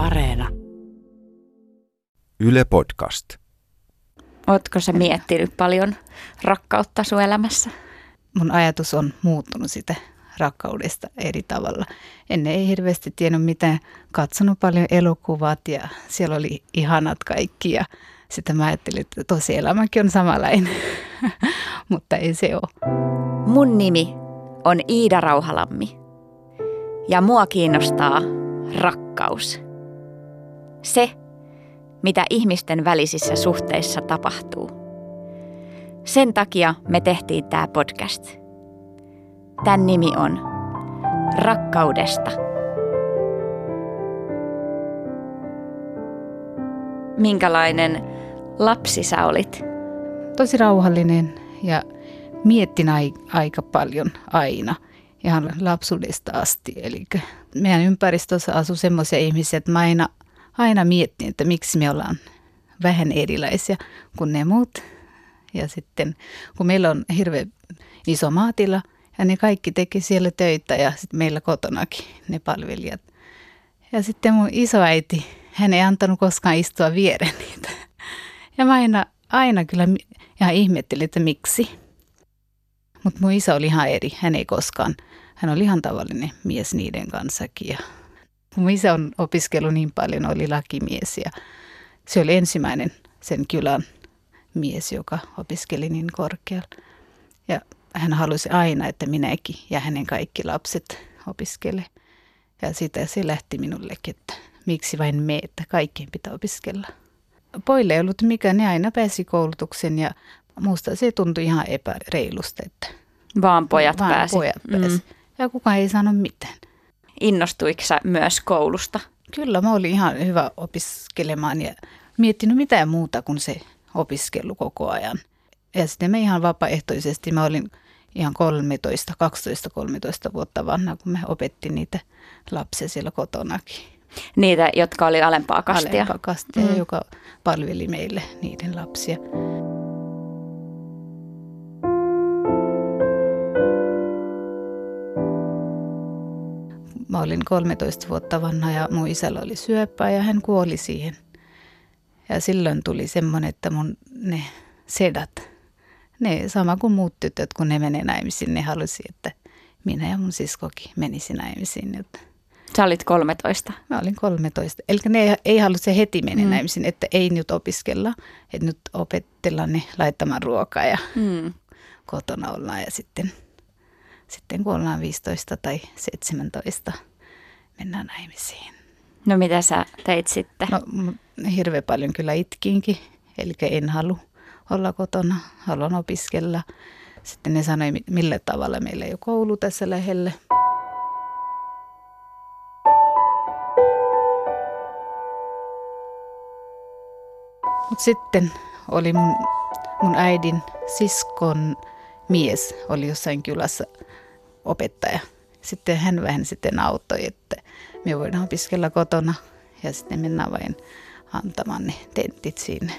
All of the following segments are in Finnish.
Areena. Yle Podcast. Ootko sä miettinyt paljon rakkautta sun elämässä? Mun ajatus on muuttunut sitä rakkaudesta eri tavalla. Ennen ei hirveästi tiennyt mitään, katsonut paljon elokuvat ja siellä oli ihanat kaikki ja sitten mä ajattelin, että tosi elämäkin on samanlainen, mutta ei se ole. Mun nimi on Iida Rauhalammi ja mua kiinnostaa rakkaus. Se, mitä ihmisten välisissä suhteissa tapahtuu. Sen takia me tehtiin tämä podcast. Tämän nimi on Rakkaudesta. Minkälainen lapsi sä olit? Tosi rauhallinen ja miettin ai- aika paljon aina ihan lapsuudesta asti. Eli meidän ympäristössä asuu semmoisia ihmisiä, että mä aina, aina miettin, että miksi me ollaan vähän erilaisia kuin ne muut. Ja sitten kun meillä on hirveän iso maatila ja ne kaikki teki siellä töitä ja sitten meillä kotonakin ne palvelijat. Ja sitten mun isoäiti, hän ei antanut koskaan istua viereen niitä. Ja mä aina, aina kyllä ihan ihmettelin, että miksi. Mutta mun isä oli ihan eri. Hän ei koskaan, hän oli ihan tavallinen mies niiden kanssakin. Ja mun isä on opiskellut niin paljon, oli lakimies ja se oli ensimmäinen sen kylän mies, joka opiskeli niin korkealla. Ja hän halusi aina, että minäkin ja hänen kaikki lapset opiskele. Ja siitä se lähti minullekin, että miksi vain me, että kaikkien pitää opiskella. Poille ei ollut mikään, ne aina pääsi koulutuksen ja Musta se tuntui ihan epäreilusta, että Vaan pojat vaan pääsi. pojat pääsi. Mm. Ja kukaan ei sano mitään. Innostuiko sä myös koulusta? Kyllä mä olin ihan hyvä opiskelemaan ja miettinyt mitään muuta kuin se opiskelu koko ajan. Ja sitten me ihan vapaaehtoisesti, mä olin ihan 13, 12-13 vuotta vanha, kun me opettiin niitä lapsia siellä kotonakin. Niitä, jotka oli alempaa kastia. Alempaa kastia, Mm. joka palveli meille niiden lapsia. Mä olin 13 vuotta vanha ja mun isällä oli syöpää ja hän kuoli siihen. Ja silloin tuli semmoinen, että mun ne sedat, ne sama kuin muut tytöt, kun ne menee naimisiin, ne halusi, että minä ja mun siskokin menisi naimisiin. Että Sä olit 13. Mä olin 13. Eli ne ei, ei halua se heti mennä Mm. mm. naimisiin, että ei nyt opiskella, että nyt opetellaan ne laittamaan ruokaa ja Mm. kotona ollaan. Ja sitten, sitten kun ollaan 15 tai 17, mennään naimisiin. No mitä sä teit sitten? No hirveän paljon kyllä itkinkin, eli en halua olla kotona, haluan opiskella. Sitten ne sanoi, mi- millä tavalla meillä ei ole koulu tässä lähellä. Mutta sitten oli mun, mun äidin siskon mies, oli jossain kylässä opettaja. Sitten hän vähän sitten auttoi, että me voidaan opiskella kotona ja sitten mennään vain antamaan ne tentit sinne.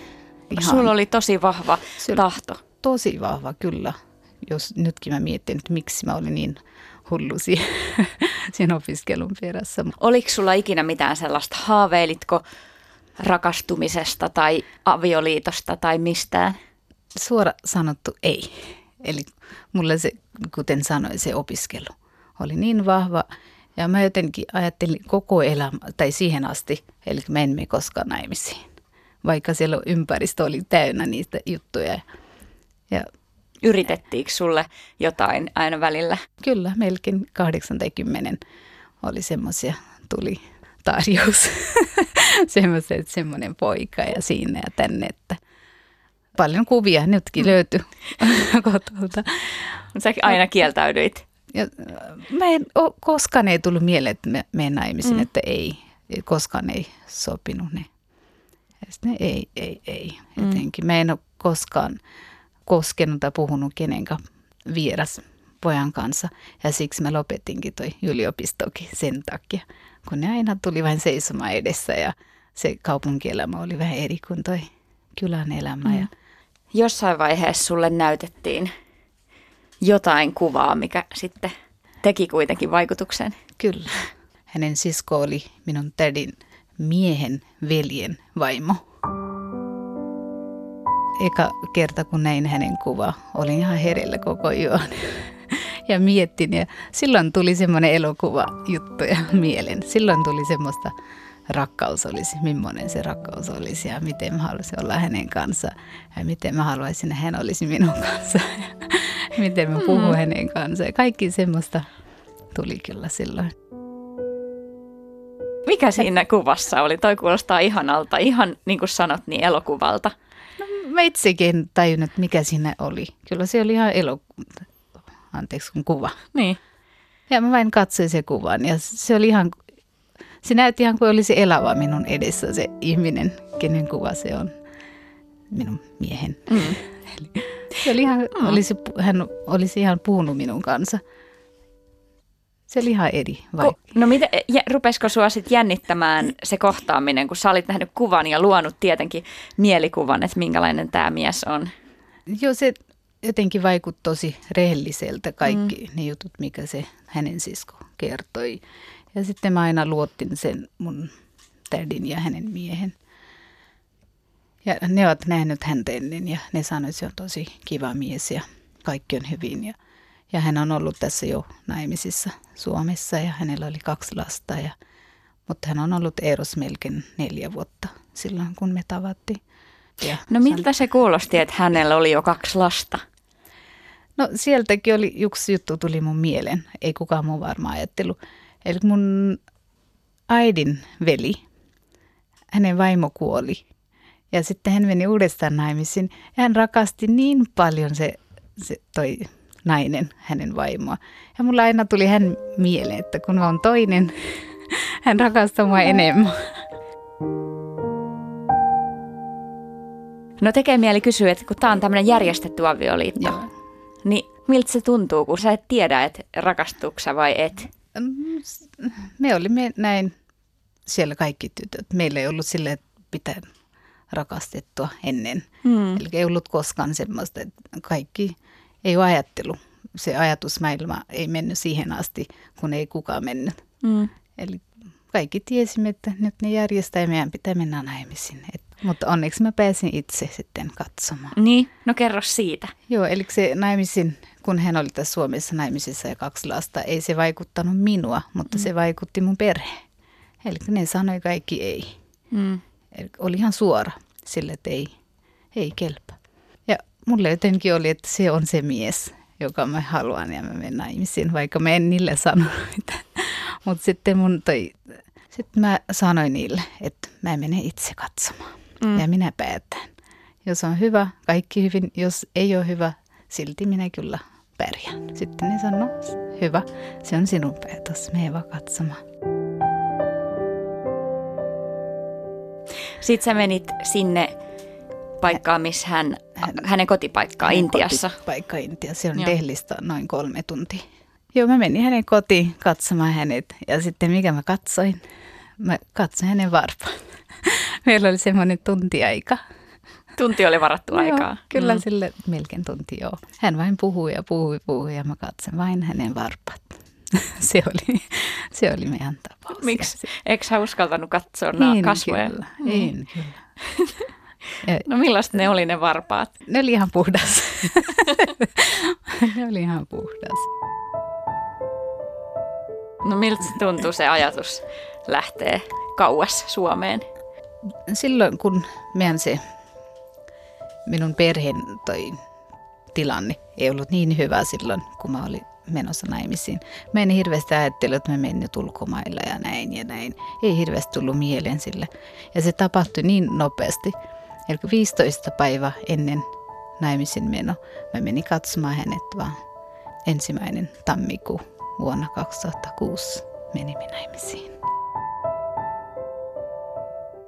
Sulla oli tosi vahva Sulla- tahto. tosi vahva kyllä, jos nytkin mä mietin, että miksi mä olin niin hullu siihen, siihen opiskelun perässä. Oliko sulla ikinä mitään sellaista, haaveilitko rakastumisesta tai avioliitosta tai mistään? Suora sanottu ei. Eli mulle se, kuten sanoin, se opiskelu oli niin vahva. Ja mä jotenkin ajattelin koko elämä, tai siihen asti, eli mä en mene koskaan naimisiin. Vaikka siellä ympäristö oli täynnä niistä juttuja. Ja Yritettiinkö sulle jotain aina välillä? Kyllä, melkein 8 tai 10 oli semmoisia, tuli tarjous. Semmoiset, semmoinen poika ja siinä ja tänne, että paljon kuvia nytkin löytyi kotolta. Mutta sä aina kieltäydyit. Ja, mä en, o, koskaan ei tullut mieleen, että me menen naimisiin, Mm. mm. että ei, koskaan ei sopinut ne. Ja sitten ei, ei, ei. Mm. Jotenkin mä en ole koskaan koskenut tai puhunut kenenkään vieras pojan kanssa. Ja siksi mä lopetinkin toi yliopistokin sen takia, kun ne aina tuli vain seisomaan edessä ja se kaupunkielämä oli vähän eri kuin toi kylän elämä. Mm. Ja Jossain vaiheessa sulle näytettiin jotain kuvaa, mikä sitten teki kuitenkin vaikutuksen. Kyllä. Hänen sisko oli minun tädin miehen veljen vaimo. Eka kerta kun näin hänen kuva, olin ihan herellä koko yön ja miettin. Ja silloin tuli semmoinen elokuva juttuja mieleen. Silloin tuli semmoista rakkaus olisi, millainen se rakkaus olisi ja miten mä haluaisin olla hänen kanssa ja miten mä haluaisin, että hän olisi minun kanssa ja miten mä puhun mm. hänen kanssa. Ja kaikki semmoista tuli kyllä silloin. Mikä siinä kuvassa oli? Toi kuulostaa ihanalta, ihan niin kuin sanot, niin elokuvalta. No, mä itsekin tajunnut, että mikä siinä oli. Kyllä se oli ihan elokuva. Anteeksi, kun kuva. Niin. Ja mä vain katsoin se kuvan ja se oli ihan, se näytti ihan kuin olisi elävä minun edessä se ihminen, kenen kuva se on. Minun miehen. Mm. Eli se oli ihan, mm. olisi, hän olisi ihan puhunut minun kanssa. Se oli ihan eri. Ko, no miten, rupesiko sinua sitten jännittämään se kohtaaminen, kun sä olit nähnyt kuvan ja luonut tietenkin mielikuvan, että minkälainen tämä mies on? Joo, se jotenkin vaikutti tosi rehelliseltä kaikki mm. ne jutut, mikä se hänen sisko kertoi. Ja sitten mä aina luottin sen mun tädin ja hänen miehen. Ja ne ovat nähnyt häntä ennen ja ne sanoivat, että se on tosi kiva mies ja kaikki on hyvin. Ja, ja hän on ollut tässä jo naimisissa Suomessa ja hänellä oli kaksi lasta. Ja, mutta hän on ollut eros melkein neljä vuotta silloin, kun me tavattiin. Ja no miltä se kuulosti, että hänellä oli jo kaksi lasta? No sieltäkin oli, yksi juttu tuli mun mieleen, ei kukaan muu varmaan ajattelu. Eli mun äidin veli, hänen vaimo kuoli ja sitten hän meni uudestaan naimisiin ja hän rakasti niin paljon se, se toi nainen, hänen vaimoa. Ja mulla aina tuli hän mieleen, että kun mä oon toinen, hän rakastaa mua enemmän. No tekee mieli kysyä, että kun tämä on tämmöinen järjestetty avioliitto, Joo. niin miltä se tuntuu, kun sä et tiedä, että rakastuuko vai et? Me olimme näin siellä kaikki tytöt. Meillä ei ollut sille, että pitää rakastettua ennen. Mm. Eli ei ollut koskaan semmoista, että kaikki ei ole ajattelu. Se ajatusmaailma ei mennyt siihen asti, kun ei kukaan mennyt. Mm. Eli kaikki tiesimme, että nyt ne järjestää ja meidän pitää mennä naimisiin. Mutta onneksi mä pääsin itse sitten katsomaan. Niin, no kerro siitä. Joo, eli se naimisin, kun hän oli tässä Suomessa naimisissa ja kaksi lasta, ei se vaikuttanut minua, mutta mm. se vaikutti mun perhe. Eli ne sanoi kaikki ei. Mm. Eli oli ihan suora sille, että ei, ei kelpaa. Ja mulle jotenkin oli, että se on se mies, joka mä haluan ja mä menen naimisiin, vaikka mä en niille sanonut mitään. Mutta sitten mun toi, sitten mä sanoin niille, että mä menen itse katsomaan mm. ja minä päätän. Jos on hyvä, kaikki hyvin. Jos ei ole hyvä, silti minä kyllä pärjään. Sitten ne sanoo, hyvä, se on sinun päätös, mene vaan katsomaan. Sitten sä menit sinne paikkaan, missä hän, hänen kotipaikkaa hänen Intiassa. Kotipaikka Intiassa, se on Dehlistä noin kolme tuntia. Joo, mä menin hänen kotiin katsomaan hänet ja sitten mikä mä katsoin? Mä katsoin hänen varpaan. Meillä oli semmoinen tuntiaika. Tunti oli varattu joo, aikaa. Kyllä mm. sille melkein tunti joo. Hän vain puhui ja puhui puhui ja mä katsoin vain hänen varpaat. se, oli, se oli meidän tapaus. Miksi? Eikö sä uskaltanut katsoa niin, kasvoja? Kyllä, niin. niin, kyllä. No millaiset ne oli ne varpaat? Ne oli ihan puhdas. ne oli ihan puhdas. No miltä se tuntuu se ajatus lähtee kauas Suomeen? Silloin kun meidän se minun perheen toi tilanne ei ollut niin hyvä silloin, kun mä olin menossa naimisiin. Mä en hirveästi ajattellut, että mä menen nyt ulkomailla ja näin ja näin. Ei hirveästi tullut mieleen sille. Ja se tapahtui niin nopeasti. Eli 15 päivä ennen naimisiin meno, mä menin katsomaan hänet vaan ensimmäinen tammikuu vuonna 2006 menimme naimisiin.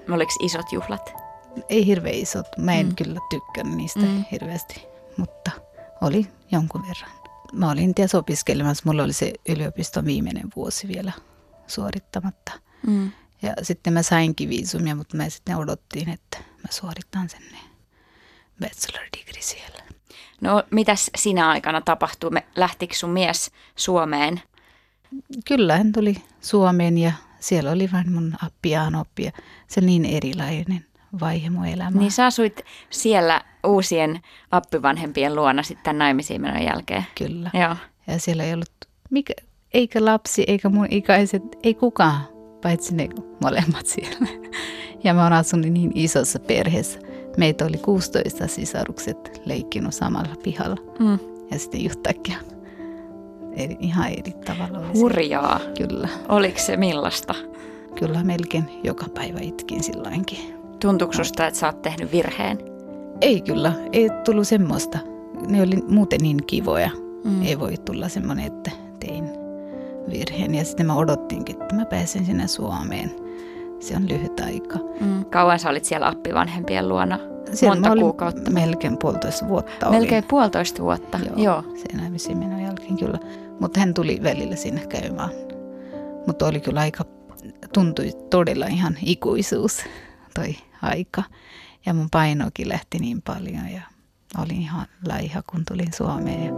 Oliko isot juhlat? Ei hirveän isot. Mä en mm. kyllä tykkää niistä mm. hirveästi, mutta oli jonkun verran mä olin ties opiskelemassa, mulla oli se yliopiston viimeinen vuosi vielä suorittamatta. Mm. Ja sitten mä sainkin viisumia, mutta mä sitten odottiin, että mä suoritan sen bachelor degree siellä. No mitäs sinä aikana tapahtui? Lähtikö sun mies Suomeen? Kyllä, hän tuli Suomeen ja siellä oli vain mun piano-oppi ja se oli niin erilainen vaihe mun elämää. Niin sä asuit siellä uusien appivanhempien luona sitten naimisiin menon jälkeen. Kyllä. Joo. Ja siellä ei ollut mikä, eikä lapsi eikä mun ikäiset, ei kukaan, paitsi ne molemmat siellä. Ja mä oon asunut niin isossa perheessä. Meitä oli 16 sisarukset leikkinut samalla pihalla. Mm. Ja sitten yhtäkkiä eri, ihan eri tavalla. Hurjaa. Kyllä. Oliko se millaista? Kyllä melkein joka päivä itkin silloinkin. Tuntuuko susta, että sä oot tehnyt virheen? Ei kyllä, ei tullut semmoista. Ne oli muuten niin kivoja. Mm. Ei voi tulla semmoinen, että tein virheen. Ja sitten mä odottinkin, että mä pääsen sinne Suomeen. Se on lyhyt aika. Mm. Kauan sä olit siellä appivanhempien luona? Siellä Monta kuukautta? Melkein puolitoista vuotta Melkein olin. puolitoista vuotta. Joo, Joo. sen naimisiin menon jälkeen kyllä. Mutta hän tuli välillä sinne käymään. Mutta oli kyllä aika, tuntui todella ihan ikuisuus toi aika. Ja mun painokin lähti niin paljon ja olin ihan laiha, kun tulin Suomeen. Ja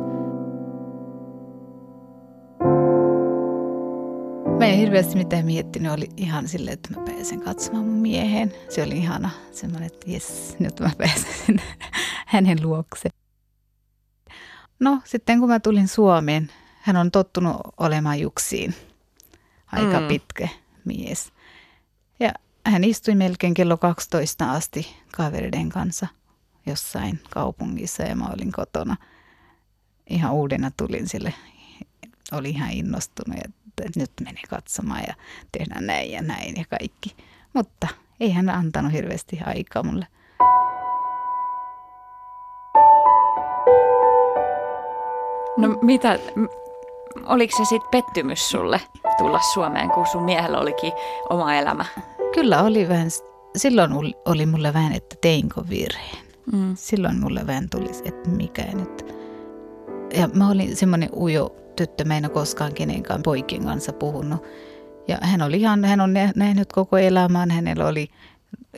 Mä en hirveästi mitään miettinyt, oli ihan silleen, että mä pääsen katsomaan mun miehen. Se oli ihana, semmoinen, että jes, nyt mä pääsen hänen luokse. No sitten kun mä tulin Suomeen, hän on tottunut olemaan juksiin. Aika Mm. mm. pitkä mies. Ja hän istui melkein kello 12 asti kavereiden kanssa jossain kaupungissa ja mä olin kotona. Ihan uudena tulin sille. Oli ihan innostunut, että nyt meni katsomaan ja tehdään näin ja näin ja kaikki. Mutta ei hän antanut hirveästi aikaa mulle. No mitä, oliko se sitten pettymys sulle tulla Suomeen, kun sun miehellä olikin oma elämä? Kyllä oli vähän, silloin oli mulle vähän, että teinkö virheen. Mm. Silloin mulle vähän tuli, että mikä nyt. Ja mä olin semmoinen ujo tyttö, ole koskaan kenenkään poikien kanssa puhunut. Ja hän oli ihan, hän on nä- nähnyt koko elämän, hänellä oli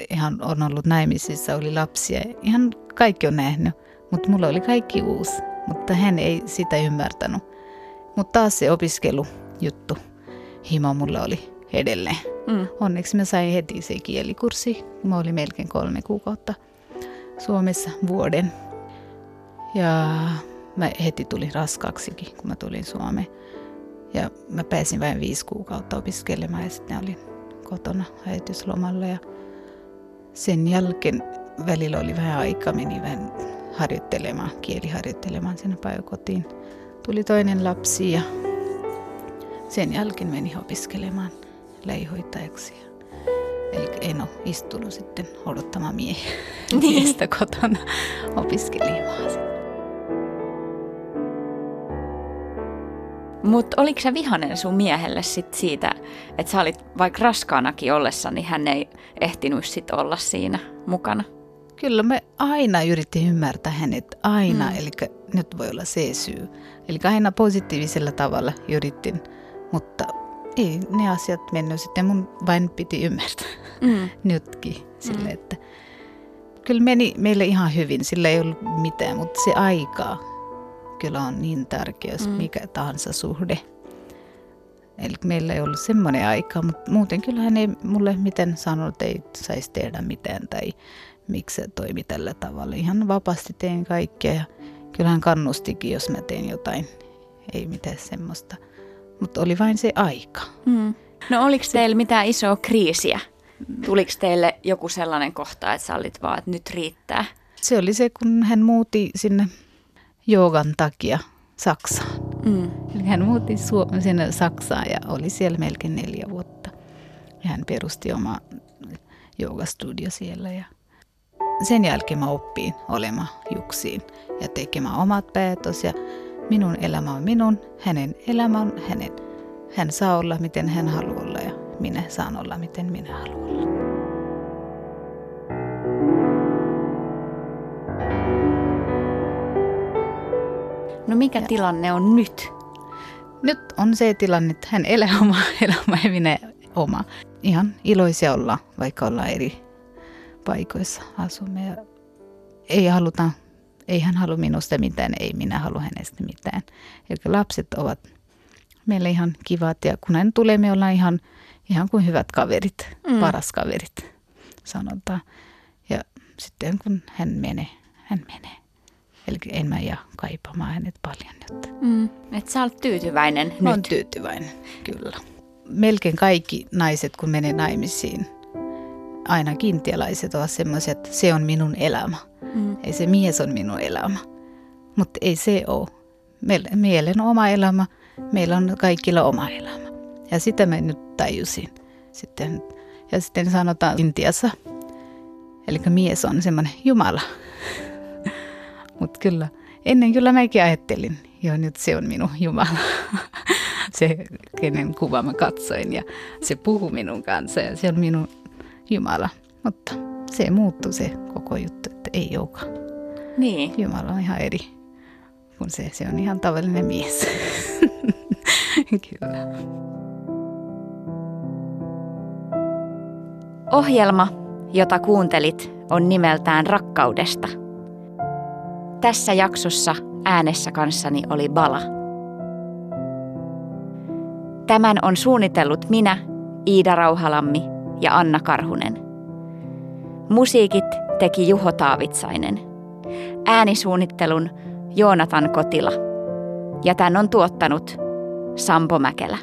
ihan on ollut naimisissa, oli lapsia, ihan kaikki on nähnyt. Mutta mulla oli kaikki uusi, mutta hän ei sitä ymmärtänyt. Mutta taas se opiskelujuttu, himo mulla oli edelleen. Mm. Onneksi mä sain heti se kielikurssi, kun mä olin melkein kolme kuukautta Suomessa vuoden. Ja mä heti tulin raskaaksikin, kun mä tulin Suomeen. Ja mä pääsin vain viisi kuukautta opiskelemaan ja sitten olin kotona äitiyslomalla. Ja sen jälkeen välillä oli vähän aikaa, meni vähän harjoittelemaan, kieliharjoittelemaan sinne päiväkotiin. Tuli toinen lapsi ja sen jälkeen meni opiskelemaan lähihoitajaksi. Eli en ole istunut sitten odottamaan miehiä, Niin. miestä kotona opiskelemaan. Mutta oliko sä vihanen sun miehelle sit siitä, että sä olit vaikka raskaanakin ollessa, niin hän ei ehtinyt sit olla siinä mukana? Kyllä me aina yritin ymmärtää hänet, aina, Mm. eli nyt voi olla se syy. Eli aina positiivisella tavalla yritin, mutta ei ne asiat mennyt sitten, mun vain piti ymmärtää Mm. nytkin. Sille, Mm. että kyllä meni meille ihan hyvin, sillä ei ollut mitään, mutta se aika kyllä on niin tärkeä, jos Mm. mikä tahansa suhde. Eli meillä ei ollut semmoinen aika, mutta muuten kyllä hän ei mulle miten sanonut, että ei saisi tehdä mitään tai miksi se toimi tällä tavalla. Ihan vapaasti tein kaikkea ja kyllä hän kannustikin, jos mä tein jotain. Ei mitään semmoista. Mutta oli vain se aika. Mm. No oliko teillä mitään isoa kriisiä? Tuliko teille joku sellainen kohta, että sä olit vaan, että nyt riittää? Se oli se, kun hän muutti sinne joogan takia Saksaan. Mm. Eli hän muutti Suom- sinne Saksaan ja oli siellä melkein neljä vuotta. Ja hän perusti oma joogastudio siellä. Ja sen jälkeen mä oppiin olemaan juksiin ja tekemään omat päätös. Ja minun elämä on minun, hänen elämä on hänen. Hän saa olla miten hän haluaa olla ja minä saan olla miten minä haluan olla. No mikä Ja- tilanne on nyt? Nyt on se tilanne, että hän elää omaa elämää ja minä oma. Ihan iloisia olla, vaikka ollaan eri paikoissa asumme. Ja ei haluta, ei hän halua minusta mitään, ei minä halua hänestä mitään. Eli lapset ovat meille ihan kivat ja kun hän tulee, me ollaan ihan ihan kuin hyvät kaverit, mm. paras kaverit sanotaan. Ja sitten kun hän menee, hän menee. Eli en mä jää kaipaamaan hänet paljon nyt. Mm. Et sä olet tyytyväinen nyt. tyytyväinen, kyllä. Melkein kaikki naiset, kun menee naimisiin, aina kiintialaiset ovat semmoisia, että se on minun elämä. Mm. Ei se mies on minun elämä. Mutta ei se ole. Meillä, meillä on oma elämä, meillä on kaikilla oma elämä. Ja sitä mä nyt tajusin. Sitten, ja sitten sanotaan Intiassa, eli mies on semmoinen Jumala. Mutta kyllä, ennen kyllä mäkin ajattelin, joo nyt se on minun Jumala. se, kenen kuva mä katsoin ja se puhuu minun kanssa ja se on minun Jumala. Mutta se muuttui se koko juttu, että ei olekaan. Niin. Jumala on ihan eri kun se, se on ihan tavallinen mies. Kyllä. Ohjelma, jota kuuntelit, on nimeltään Rakkaudesta. Tässä jaksossa äänessä kanssani oli Bala. Tämän on suunnitellut minä, Iida Rauhalammi ja Anna Karhunen. Musiikit teki Juho Taavitsainen. Äänisuunnittelun Joonatan Kotila. Ja tämän on tuottanut Sampo Mäkelä.